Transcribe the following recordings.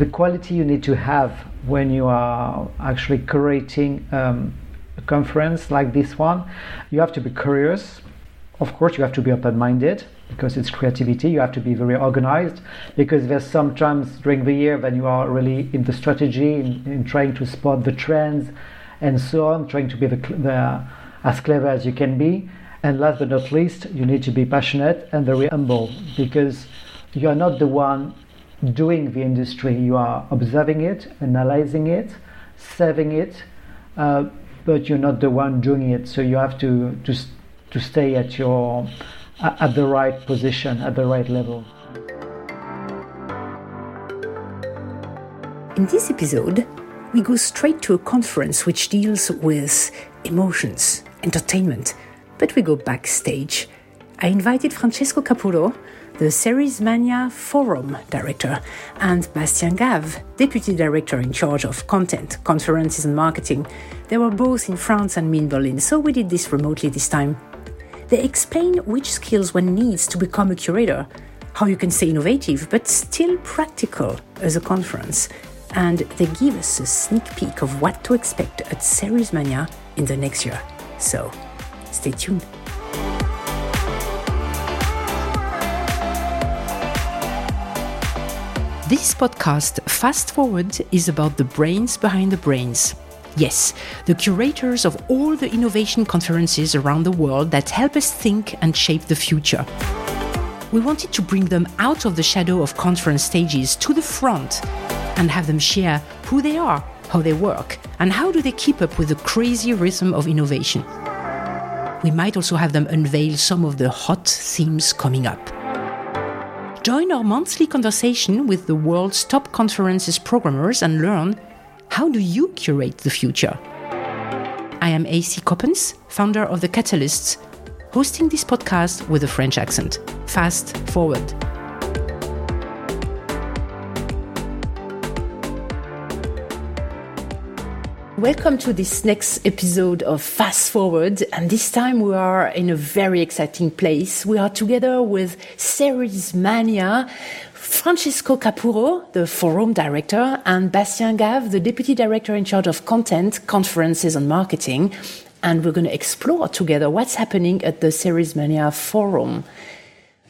the quality you need to have when you are actually curating um, a conference like this one. You have to be curious. Of course, you have to be open minded because it's creativity. You have to be very organized because there's sometimes during the year when you are really in the strategy, in, in trying to spot the trends and so on, trying to be the, the, as clever as you can be. And last but not least, you need to be passionate and very humble because you are not the one doing the industry. You are observing it, analyzing it, serving it, uh, but you're not the one doing it. So you have to to to stay at your at the right position, at the right level. In this episode, we go straight to a conference which deals with emotions, entertainment, but we go backstage. I invited Francesco Capurro, the Series Mania Forum Director, and Bastien Gave, Deputy Director in charge of content, conferences, and marketing. They were both in France and me in Berlin, so we did this remotely this time. They explain which skills one needs to become a curator, how you can stay innovative but still practical as a conference, and they give us a sneak peek of what to expect at Series Mania in the next year. So, stay tuned. This podcast, Fast Forward, is about the brains behind the brains. Yes, the curators of all the innovation conferences around the world that help us think and shape the future. We wanted to bring them out of the shadow of conference stages to the front and have them share who they are, how they work, and how do they keep up with the crazy rhythm of innovation. We might also have them unveil some of the hot themes coming up. Join our monthly conversation with the world's top conferences programmers and learn how do you curate the future? I am AC Coppens, founder of The Catalysts, hosting this podcast with a French accent. Fast forward. Welcome to this next episode of Fast Forward. And this time we are in a very exciting place. We are together with Series Mania, Francesco Capurro, the forum director, and Bastien Gave, the deputy director in charge of content, conferences, and marketing. And we're going to explore together what's happening at the Series Mania forum.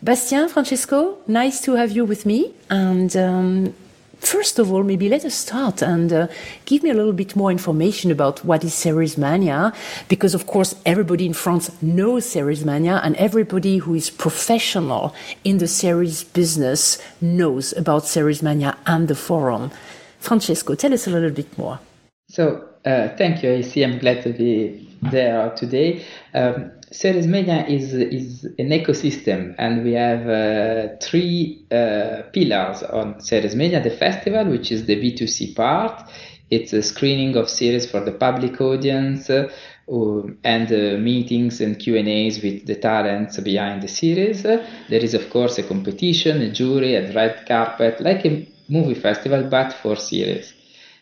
Bastien, Francesco, nice to have you with me. And um, First of all, maybe let us start and uh, give me a little bit more information about what is Series Mania, because of course everybody in France knows Series Mania, and everybody who is professional in the series business knows about Series Mania and the forum. Francesco, tell us a little bit more. So, uh, thank you, AC. I'm glad to be there today. Um, Series Mania is is an ecosystem, and we have uh, three uh, pillars on Series Mania. The festival, which is the B2C part, it's a screening of series for the public audience. Uh, and uh, meetings and Q and A's with the talents behind the series. there is, of course, a competition, a jury, a red carpet, like a movie festival, but for series.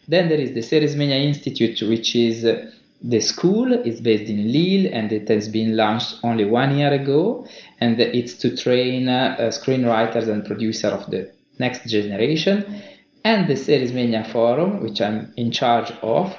Then there is the Series Mania Institute, which is the school is based in Lille and it has been launched only one year ago. And it's to train uh, screenwriters and producers of the next generation. And the Series Mania Forum, which I'm in charge of,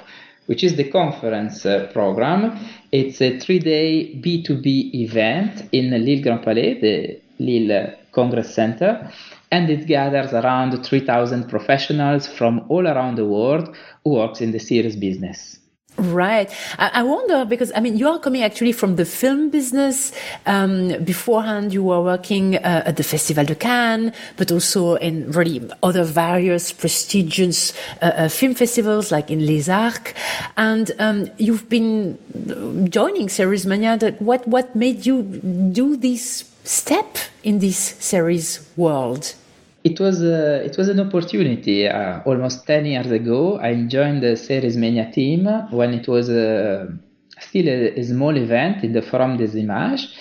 which is the conference uh, program. It's a three day B2B event in Lille Grand Palais, the Lille Congress Center. And it gathers around 3,000 professionals from all around the world who works in the series business. Right. I, wonder because I mean you are coming actually from the film business. Um, beforehand, you were working uh, at the Festival de Cannes, but also in really other various prestigious uh, uh, film festivals like in Les Arcs. And um, you've been joining Series Mania. That what what made you do this step in this series world? It was uh, it was an opportunity. Uh, almost ten years ago, I joined the Series Mania team when it was uh, still a, a, small event in the Forum des Images,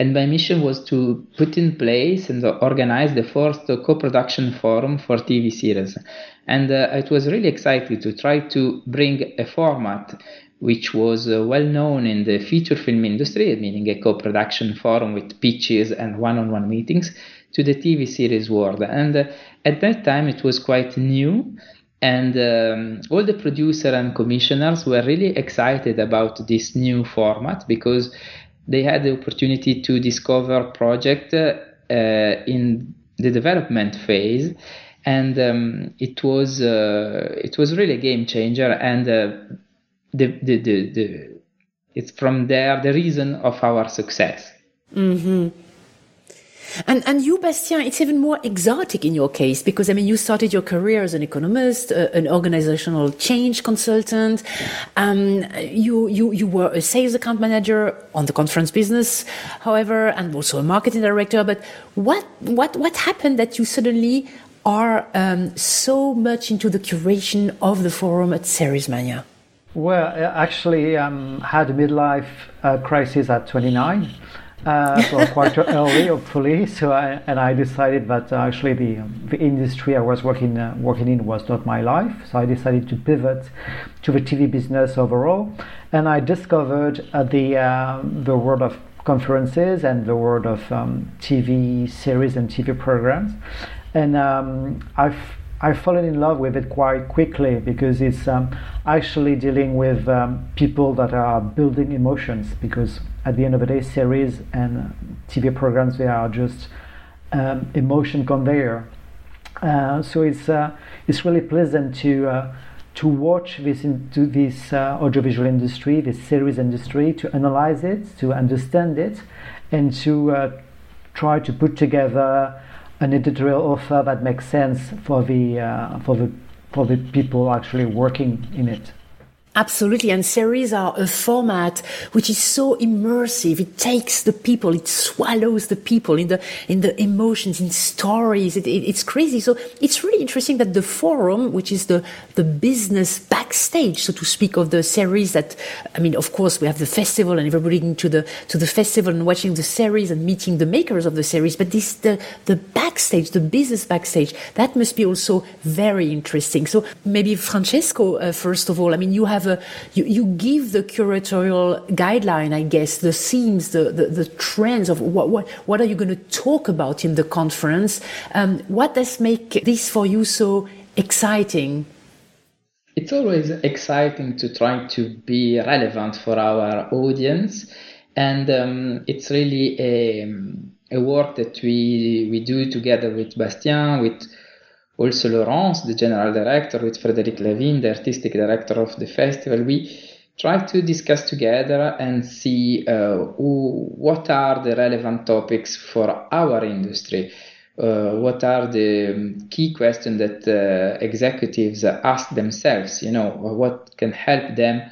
and my mission was to put in place and organize the first co-production forum for TV series. And uh, it was really exciting to try to bring a format which was uh, well known in the feature film industry, meaning a co-production forum with pitches and one-on-one meetings to the TV series world. And uh, at that time, it was quite new. And um, all the producers and commissioners were really excited about this new format because they had the opportunity to discover project uh, in the development phase and um, it was uh, it was really a game changer and uh, the, the, the, the it's from there the reason of our success mm-hmm. And, and you, Bastien, it's even more exotic in your case because, I mean, you started your career as an economist, uh, an organizational change consultant. Um, you, you, you were a sales account manager on the conference business, however, and also a marketing director. But what, what, what happened that you suddenly are um, so much into the curation of the forum at Seriesmania? Well, I actually, um, had a midlife uh, crisis at 29 uh, quite early, hopefully. So I, and I decided that uh, actually the the industry I was working uh, working in was not my life. So I decided to pivot to the TV business overall, and I discovered uh, the um, the world of conferences and the world of um, TV series and TV programs, and um, I've I've fallen in love with it quite quickly because it's um, actually dealing with um, people that are building emotions because at the end of the day, series and TV programs they are just um, emotion conveyor. Uh, so it's uh, it's really pleasant to uh, to watch this into this uh, audiovisual industry, this series industry, to analyze it, to understand it, and to uh, try to put together an editorial offer that makes sense for the uh, for the for the people actually working in it. Absolutely. And series are a format which is so immersive. It takes the people, it swallows the people in the, in the emotions, in stories. It, it, it's crazy. So it's really interesting that the forum, which is the, the business backstage, so to speak, of the series that, I mean, of course, we have the festival and everybody going to the, to the festival and watching the series and meeting the makers of the series. But this, the, the backstage, the business backstage, that must be also very interesting. So maybe Francesco, uh, first of all, I mean, you have have a you, you give the curatorial guideline, I guess, the themes, the, the, the trends of what, what what are you going to talk about in the conference? Um, what does make this for you so exciting? It's always exciting to try to be relevant for our audience, and um, it's really a, a work that we we do together with Bastien with also Laurence, the general director, with Frédéric Lavigne, the artistic director of the festival, we try to discuss together and see uh, who, what are the relevant topics for our industry. Uh, what are the key questions that uh, executives ask themselves? You know, what can help them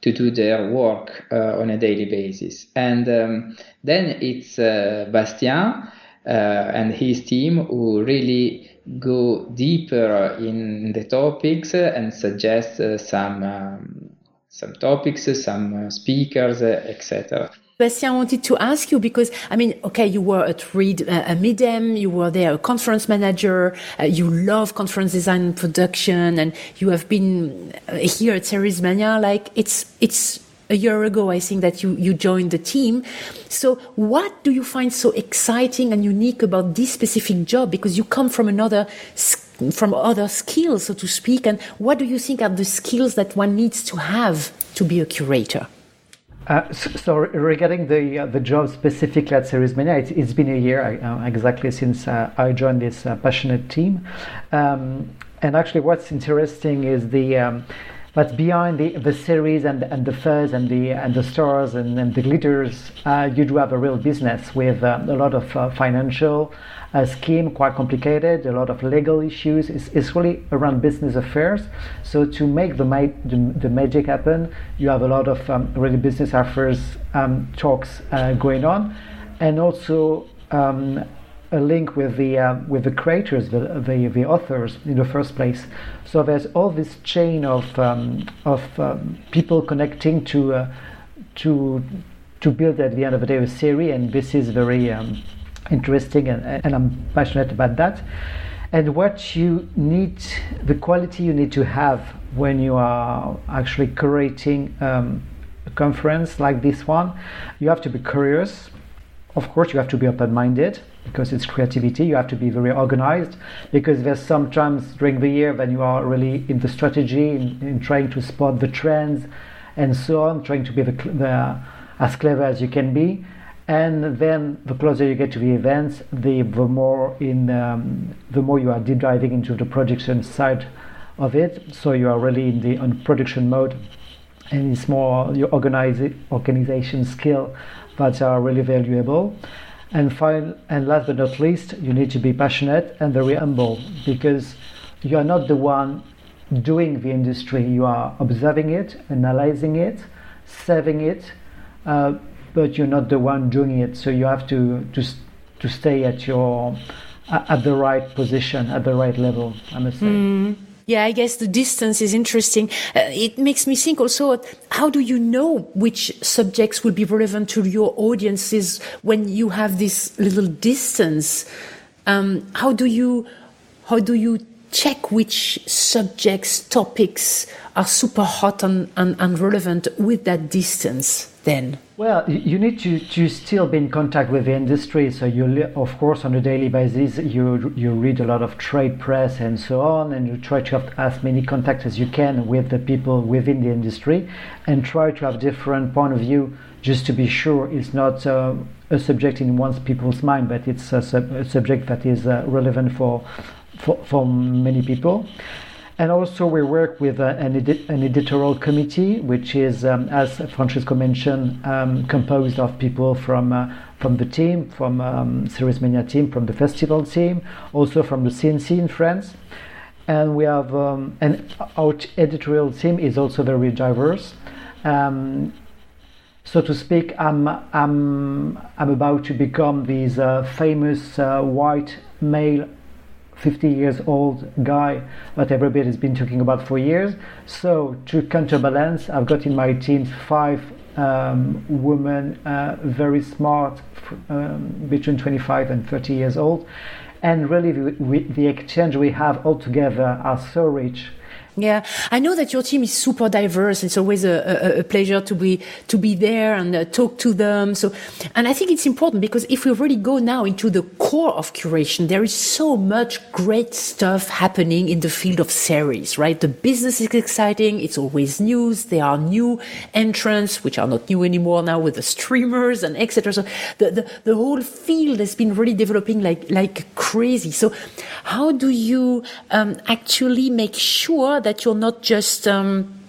to do their work uh, on a daily basis? And um, then it's uh, Bastien uh, and his team who really go deeper in the topics and suggest uh, some um, some topics, some uh, speakers, etc. Bastien, I wanted to ask you because, I mean, okay, you were at Reed, uh, Midem, you were there a conference manager, uh, you love conference design and production, and you have been uh, here at Seriesmania. Like, it's, it's a year ago, I think that you, you joined the team. So what do you find so exciting and unique about this specific job? Because you come from another, from other skills, so to speak. And what do you think are the skills that one needs to have to be a curator? Uh, so, so, regarding the uh, the job specifically at Seriesmania, it's, it's been a year uh, exactly since uh, I joined this uh, passionate team, um, and actually, what's interesting is the um, but behind the, the series and, and the fuzz and the and the stars and, and the glitters, uh, you do have a real business with uh, a lot of uh, financial uh, scheme, quite complicated, a lot of legal issues. It's, it's really around business affairs. So to make the, ma- the, the magic happen, you have a lot of um, really business affairs um, talks uh, going on, and also um, a link with the uh, with the creators, the, the, the authors in the first place. So there's all this chain of um, of um, people connecting to uh, to to build at the end of the day a series, and this is very um, interesting, and, and I'm passionate about that. And what you need, the quality you need to have when you are actually curating um, a conference like this one, you have to be curious. Of course, you have to be open-minded because it's creativity. You have to be very organized because there's sometimes during the year when you are really in the strategy, in, in trying to spot the trends and so on, trying to be the, the, as clever as you can be. And then the closer you get to the events, the, the more in um, the more you are deep diving into the production side of it. So you are really in the on production mode, and it's more your organization skill that are really valuable. And final, and last but not least, you need to be passionate and very humble because you are not the one doing the industry. You are observing it, analyzing it, serving it, uh, but you're not the one doing it. So you have to to to stay at your at the right position, at the right level. I must say. Mm. Yeah, I guess the distance is interesting. Uh, it makes me think also, how do you know which subjects will be relevant to your audiences when you have this little distance? Um, how do you, how do you check which subjects, topics are super hot and, and, and relevant with that distance then? Well, you need to, to still be in contact with the industry. So you, of course, on a daily basis, you you read a lot of trade press and so on, and you try to have as many contacts as you can with the people within the industry, and try to have different point of view, just to be sure it's not uh, a subject in one's people's mind, but it's a, sub- a subject that is uh, relevant for, for for many people. And also, we work with uh, an, an, editorial committee, which is, um, as Francesco mentioned, um, composed of people from uh, from the team, from um, Series Mania team, from the festival team, also from the CNC in France. And we have, um, and our editorial team is also very diverse. Um, so to speak, I'm, I'm, I'm about to become this uh, famous uh, white male 50 years old guy that everybody has been talking about for years. So to counterbalance, I've got in my team five um, women, uh, very smart, um, between 25 and 30 years old. And really, we, the exchange we have all together are so rich yeah, I know that your team is super diverse. It's always a, a, a pleasure to be to be there and uh, talk to them. So, and I think it's important because if we really go now into the core of curation, there is so much great stuff happening in the field of series. Right, the business is exciting. It's always news. There are new entrants, which are not new anymore now, with the streamers and etc. So the, the the whole field has been really developing like like crazy. So, how do you um, actually make sure that you're not just um,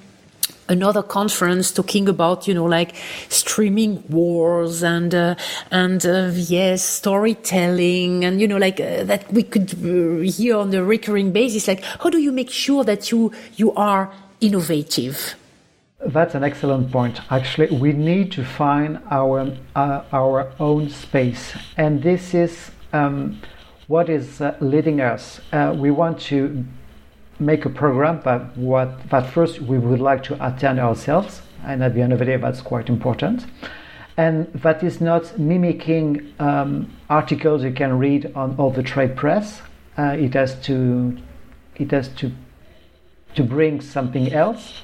another conference talking about you know like streaming wars and uh, and uh, yes storytelling and you know like uh, that we could uh, hear on a recurring basis like how do you make sure that you you are innovative that's an excellent point. Actually, we need to find our uh, our own space, and this is um, what is uh, leading us. we want to make a program that what that first we would like to attend ourselves, and at the end of the day, that's quite important. And that is not mimicking um, articles you can read on all the trade press. Uh, it has to it has to to bring something else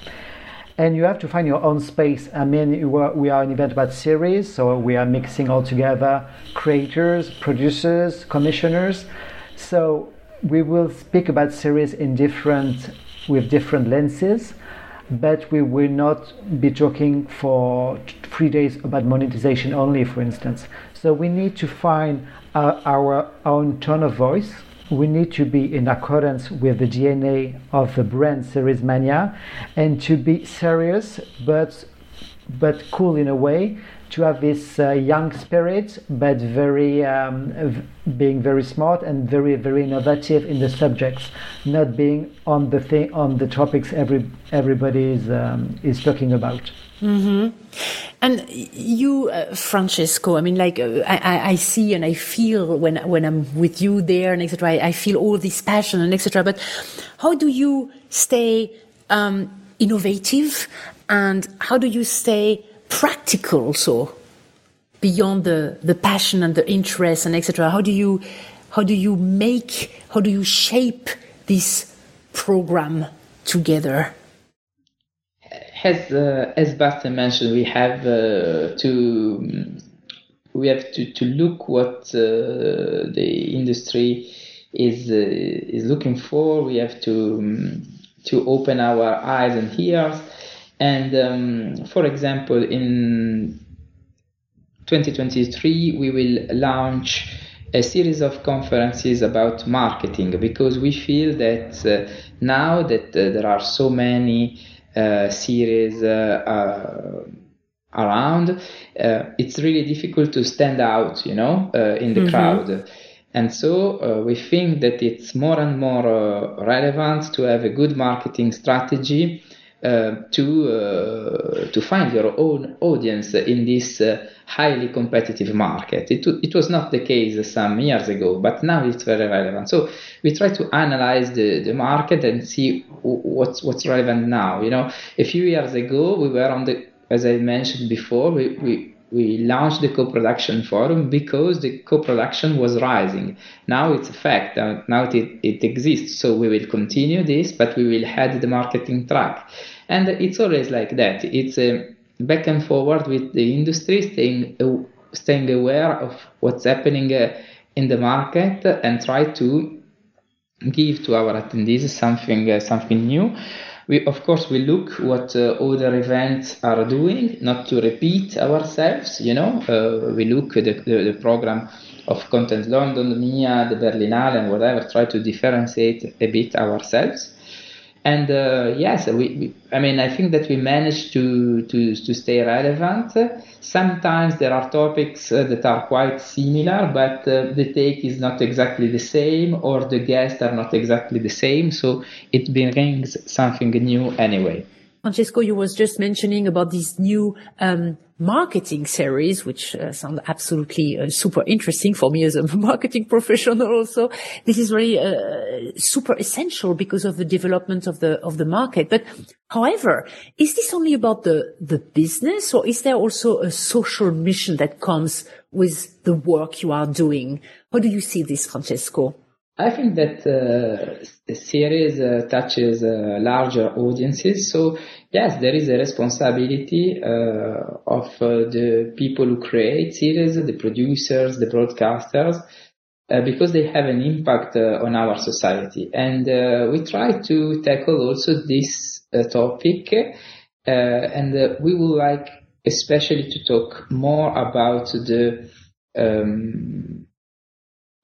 and you have to find your own space. I mean, we are an event about series, so we are mixing all together creators, producers, commissioners. So we will speak about series in different with different lenses but we will not be talking for three days about monetization only for instance. So we need to find uh, our own tone of voice. We need to be in accordance with the dna of the brand series mania and to be serious but but cool in a way to have this uh, young spirit, but very um, being very smart and very very innovative in the subjects, not being on the thing on the topics every everybody is um, is talking about. Mm-hmm. And you, uh, Francesco, I mean, like uh, I, I, see and I feel when when I'm with you there and etc. I, I feel all this passion and etc. But how do you stay um, innovative, and how do you stay practical also beyond the, the passion and the interest and etc how do you how do you make how do you shape this program together as uh, as Bastien mentioned we have uh, to we have to, to look what uh, the industry is uh, is looking for. We have to um, to open our eyes and ears. And um, for example, in 2023, we will launch a series of conferences about marketing because we feel that uh, now that uh, there are so many uh, series uh, uh, around, uh, it's really difficult to stand out, you know, in the mm-hmm. crowd. And so we think that it's more and more relevant to have a good marketing strategy to uh, to find your own audience in this uh, highly competitive market. It, it was not the case some years ago, but now it's very relevant. So we try to analyze the, the market and see what's what's relevant now. You know, a few years ago we were on the as I mentioned before, we, we we launched the co-production forum because the co-production was rising. Now it's a fact. Now it, it exists. So we will continue this, but we will head the marketing track. And it's always like that. It's a back and forward with the industry, staying, staying aware of what's happening uh, in the market and try to give to our attendees something, uh, something new we of course we look what uh, other events are doing not to repeat ourselves you know. Uh, we look at the, the, the, program of content london mia the berlinale and whatever try to differentiate a bit ourselves and uh, yes, we, we, I mean, I think that we managed to, to, to stay relevant. Sometimes there are topics uh, that are quite similar, but uh, the take is not exactly the same, or the guests are not exactly the same. So it brings something new anyway. Francesco, you was just mentioning about this new um, marketing series, which uh, sound absolutely uh, super interesting for me as a marketing professional. Also, this is really uh, super essential because of the development of the of the market. But however, is this only about the the business, or is there also a social mission that comes with the work you are doing? How do you see this, Francesco? I think that uh, the series uh, touches uh, larger audiences. So yes, there is a responsibility uh, of uh, the people who create series, the producers, the broadcasters, uh, because they have an impact on our society. And we try to tackle also this topic, and we would like especially to talk more about the um,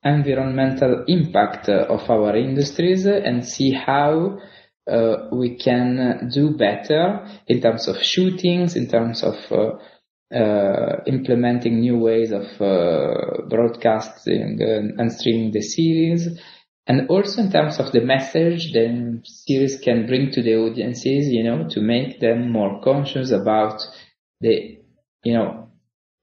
environmental impact of our industries and see how uh, we can do better in terms of shootings, in terms of uh, uh, implementing new ways of uh, broadcasting and, and, streaming the series, and also in terms of the message the series can bring to the audiences, you know, to make them more conscious about the, you know,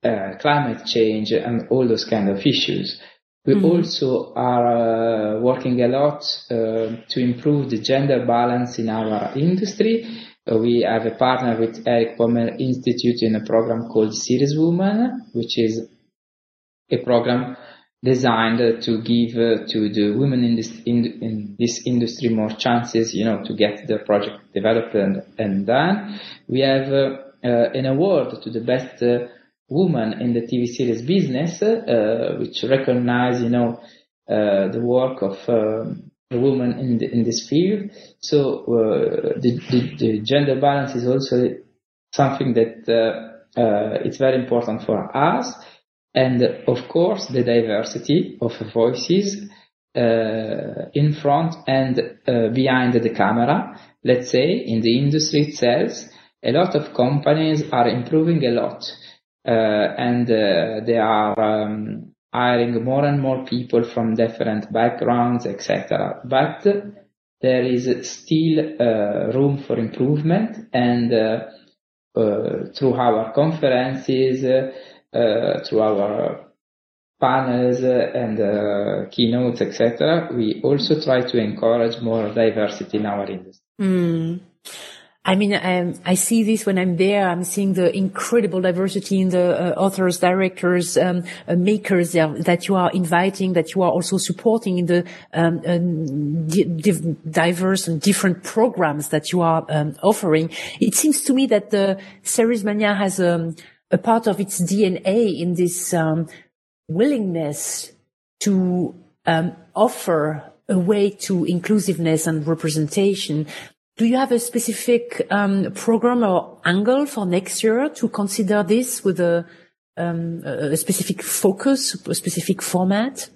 uh, climate change and all those kind of issues. We mm-hmm. also are uh, working a lot uh, to improve the gender balance in our industry. Uh, we have a partner with Erich Pommer Institute in a program called Series Woman, which is a program designed to give uh, to the women in this in, in, this industry more chances, you know, to get their project developed and, and done. We have uh, uh, an award to the best woman in the TV series business, uh, which recognize, you know, uh, the work of um, a woman in the, in this field. So uh, the, the, the, gender balance is also something that uh, uh, it's very important for us, and of course the diversity of voices uh, in front and behind the camera. Let's say in the industry itself, a lot of companies are improving a lot and uh, they are um, hiring more and more people from different backgrounds, etc. But there is still uh, room for improvement, and through our conferences, through our panels and uh, keynotes, etc., we also try to encourage more diversity in our industry. Mm. I mean, um, I see this when I'm there. I'm seeing the incredible diversity in the uh, authors, directors, um, uh, makers that you are inviting, that you are also supporting in the um, uh, diverse and different programs that you are um, offering. It seems to me that the Series Mania has um, a part of its DNA in this um, willingness to um, offer a way to inclusiveness and representation. Do you have a specific um, program or angle for next year to consider this with a, um, a specific focus, a specific format?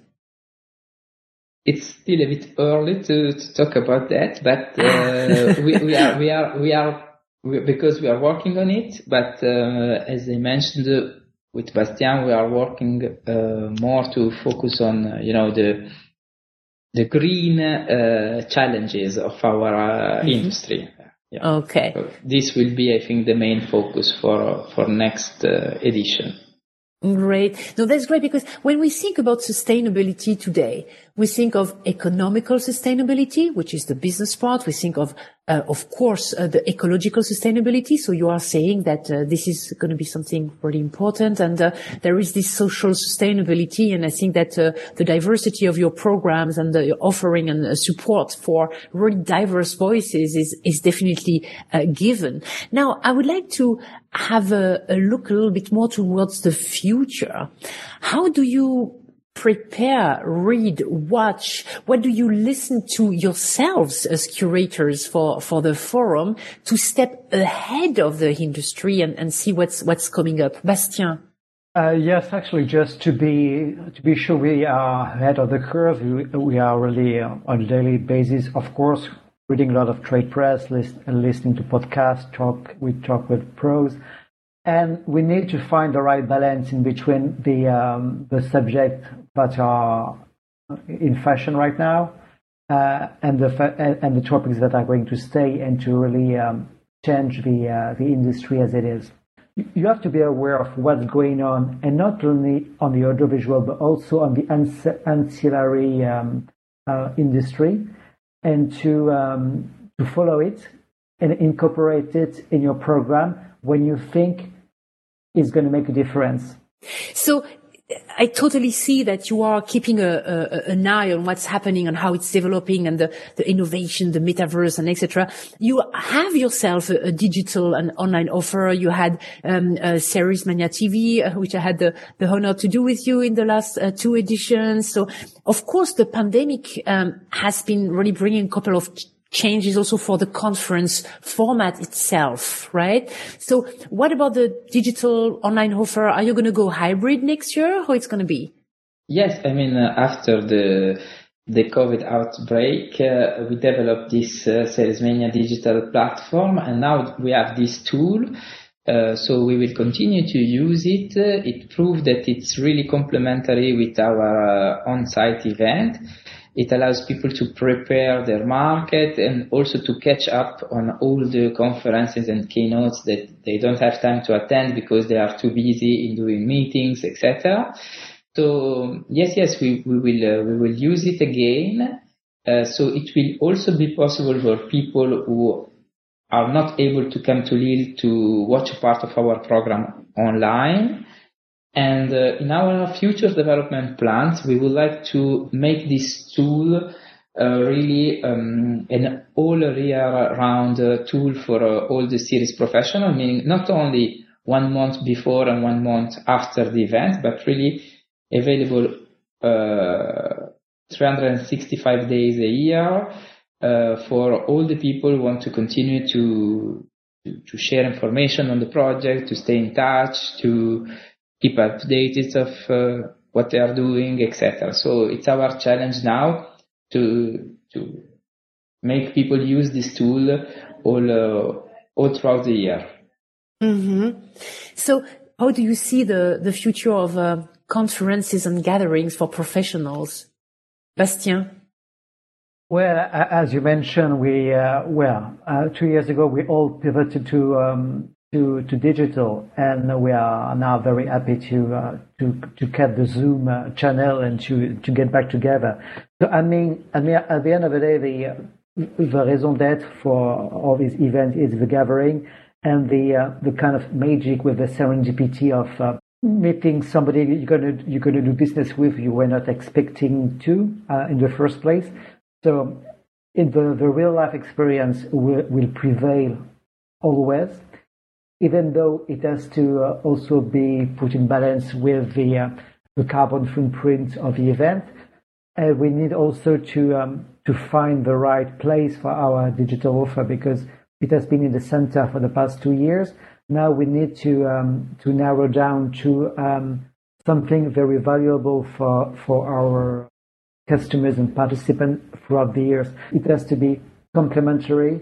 It's still a bit early to, to talk about that, but uh, we, we, are we are we are we, because we are working on it. But uh, as I mentioned uh, with Bastien, we are working uh, more to focus on uh, you know the the green uh, challenges of our uh, mm-hmm. industry. Yeah. Okay. So this will be, I think, the main focus for for next uh, edition. Great. No, that's great because when we think about sustainability today, we think of economical sustainability, which is the business part. We think of, uh, of course, uh, the ecological sustainability. So you are saying that uh, this is going to be something really important. And uh, there is this social sustainability. And I think that uh, the diversity of your programs and the offering and uh, support for really diverse voices is, is definitely given. Now, I would like to have a, a look a little bit more towards the future. How do you prepare, read, watch? What do you listen to yourselves as curators for, for the forum to step ahead of the industry and, and see what's, what's coming up? Bastien. Uh, yes, actually, just to be to be sure we are ahead of the curve, we, we are really uh, on a daily basis. Of course, reading a lot of trade press, list, and listening to podcasts, talk, we talk with pros. And we need to find the right balance in between the, um, the subject that are in fashion right now, uh, and the, fa- and the topics that are going to stay and to really, um, change the, uh, the industry as it is. You have to be aware of what's going on, and not only on the audiovisual, but also on the ancillary um, uh, industry and to um, to follow it and incorporate it in your program when you think it's going to make a difference. So I totally see that you are keeping a, a, an eye on what's happening and how it's developing and the, the innovation, the metaverse and etc. You have yourself a, a, digital and online offer. You had um, Series Mania TV, uh, which I had the, the honor to do with you in the last uh, two editions. So of course the pandemic um, has been really bringing a couple of changes also for the conference format itself, right? So what about the digital online offer? Are you going to go hybrid next year? How it's going to be? Yes, I mean, uh, after the the COVID outbreak, uh, we developed this uh, Series Mania digital platform, and now we have this tool. Uh, so we will continue to use it. Uh, it proved that it's really complementary with our uh, on-site event. It allows people to prepare their market and also to catch up on all the conferences and keynotes that they don't have time to attend because they are too busy in doing meetings, etc. So yes, yes, we, we will uh, we will use it again. Uh, so it will also be possible for people who are not able to come to Lille to watch a part of our program online and uh, in our future development plans, we would like to make this tool uh, really um, an all year round uh, tool for uh, all the series professional, meaning not only one month before and one month after the event, but really available uh, 365 days a year uh, for all the people who want to continue to to share information on the project, to stay in touch, to keep updated of uh, what they are doing, etc. So it's our challenge now to to make people use this tool all uh, all throughout the year. Mm-hmm. So how do you see the the future of uh, conferences and gatherings for professionals, Bastien? Well, as you mentioned, we uh, well uh, two years ago we all pivoted to um, to, digital, and we are now very happy to uh, to to cut the Zoom uh, channel and to to get back together. So I mean, at the end of the day, the the raison d'être for all these events is the gathering and the uh, the kind of magic with the serendipity of meeting somebody you're gonna do business with you were not expecting to in the first place. So, in the the real life experience will prevail always even though it has to uh, also be put in balance with the, uh, the carbon footprint of the event. Uh, we need also to um, to find the right place for our digital offer because it has been in the center for the past two years. Now we need to um, to narrow down to um, something very valuable for for our customers and participants throughout the years. It has to be complementary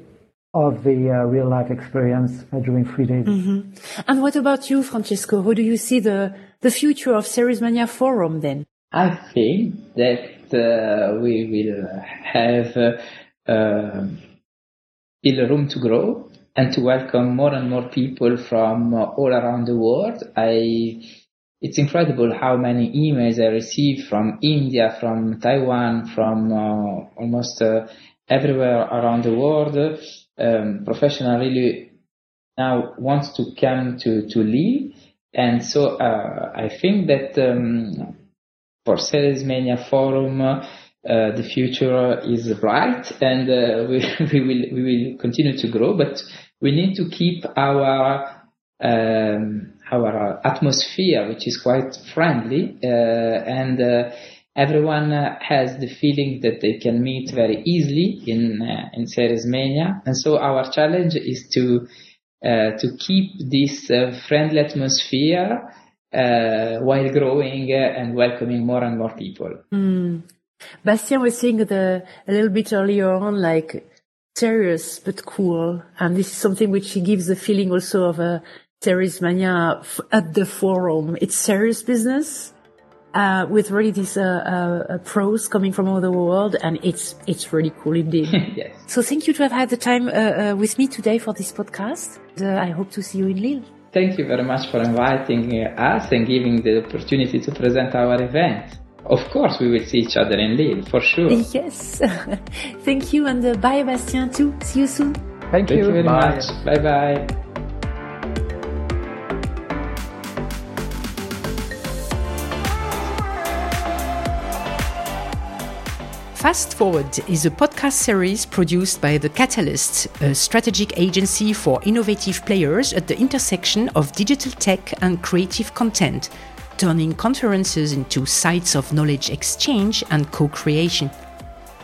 of the uh, real life experience uh, during three days. Mm-hmm. And what about you, Francesco? How do you see the, the future of Mania Forum then? I think that uh, we will have uh, um, still room to grow and to welcome more and more people from uh, all around the world. I it's incredible how many emails I receive from India, from Taiwan, from uh, almost uh, everywhere around the world um, professional really now wants to come to, to Lille. And so uh, I think that um, for Series Mania Forum, uh, the future is bright and uh, we, we, will, we will continue to grow, but we need to keep our um, our atmosphere, which is quite friendly, uh, and uh, everyone uh, has the feeling that they can meet very easily in uh, in Mania, and so our challenge is to uh, to keep this uh, friendly atmosphere uh, while growing and welcoming more and more people. Mm. Bastien was saying the, a little bit earlier on, like serious but cool, and this is something which gives the feeling also of a Mania at the forum. It's serious business uh, with really these uh, uh, uh, pros coming from all over the world, and it's it's really cool indeed. yes. So thank you to have had the time uh, uh, with me today for this podcast. I hope to see you in Lille. Thank you very much for inviting us and giving the opportunity to present our event. Of course, we will see each other in Lille for sure. Yes. thank you, and bye, Bastien. Too. See you soon. Thank, Thank you. you very bye. much. Bye bye. Fast Forward is a podcast series produced by The Catalyst, a strategic agency for innovative players at the intersection of digital tech and creative content, turning conferences into sites of knowledge exchange and co creation.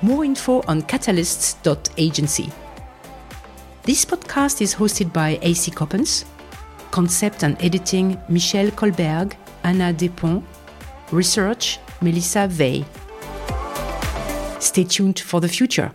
More info on catalysts.agency. This podcast is hosted by AC Coppens, concept and editing Michel Kolberg, Anna Despont, research Melissa Vey. Stay tuned for the future.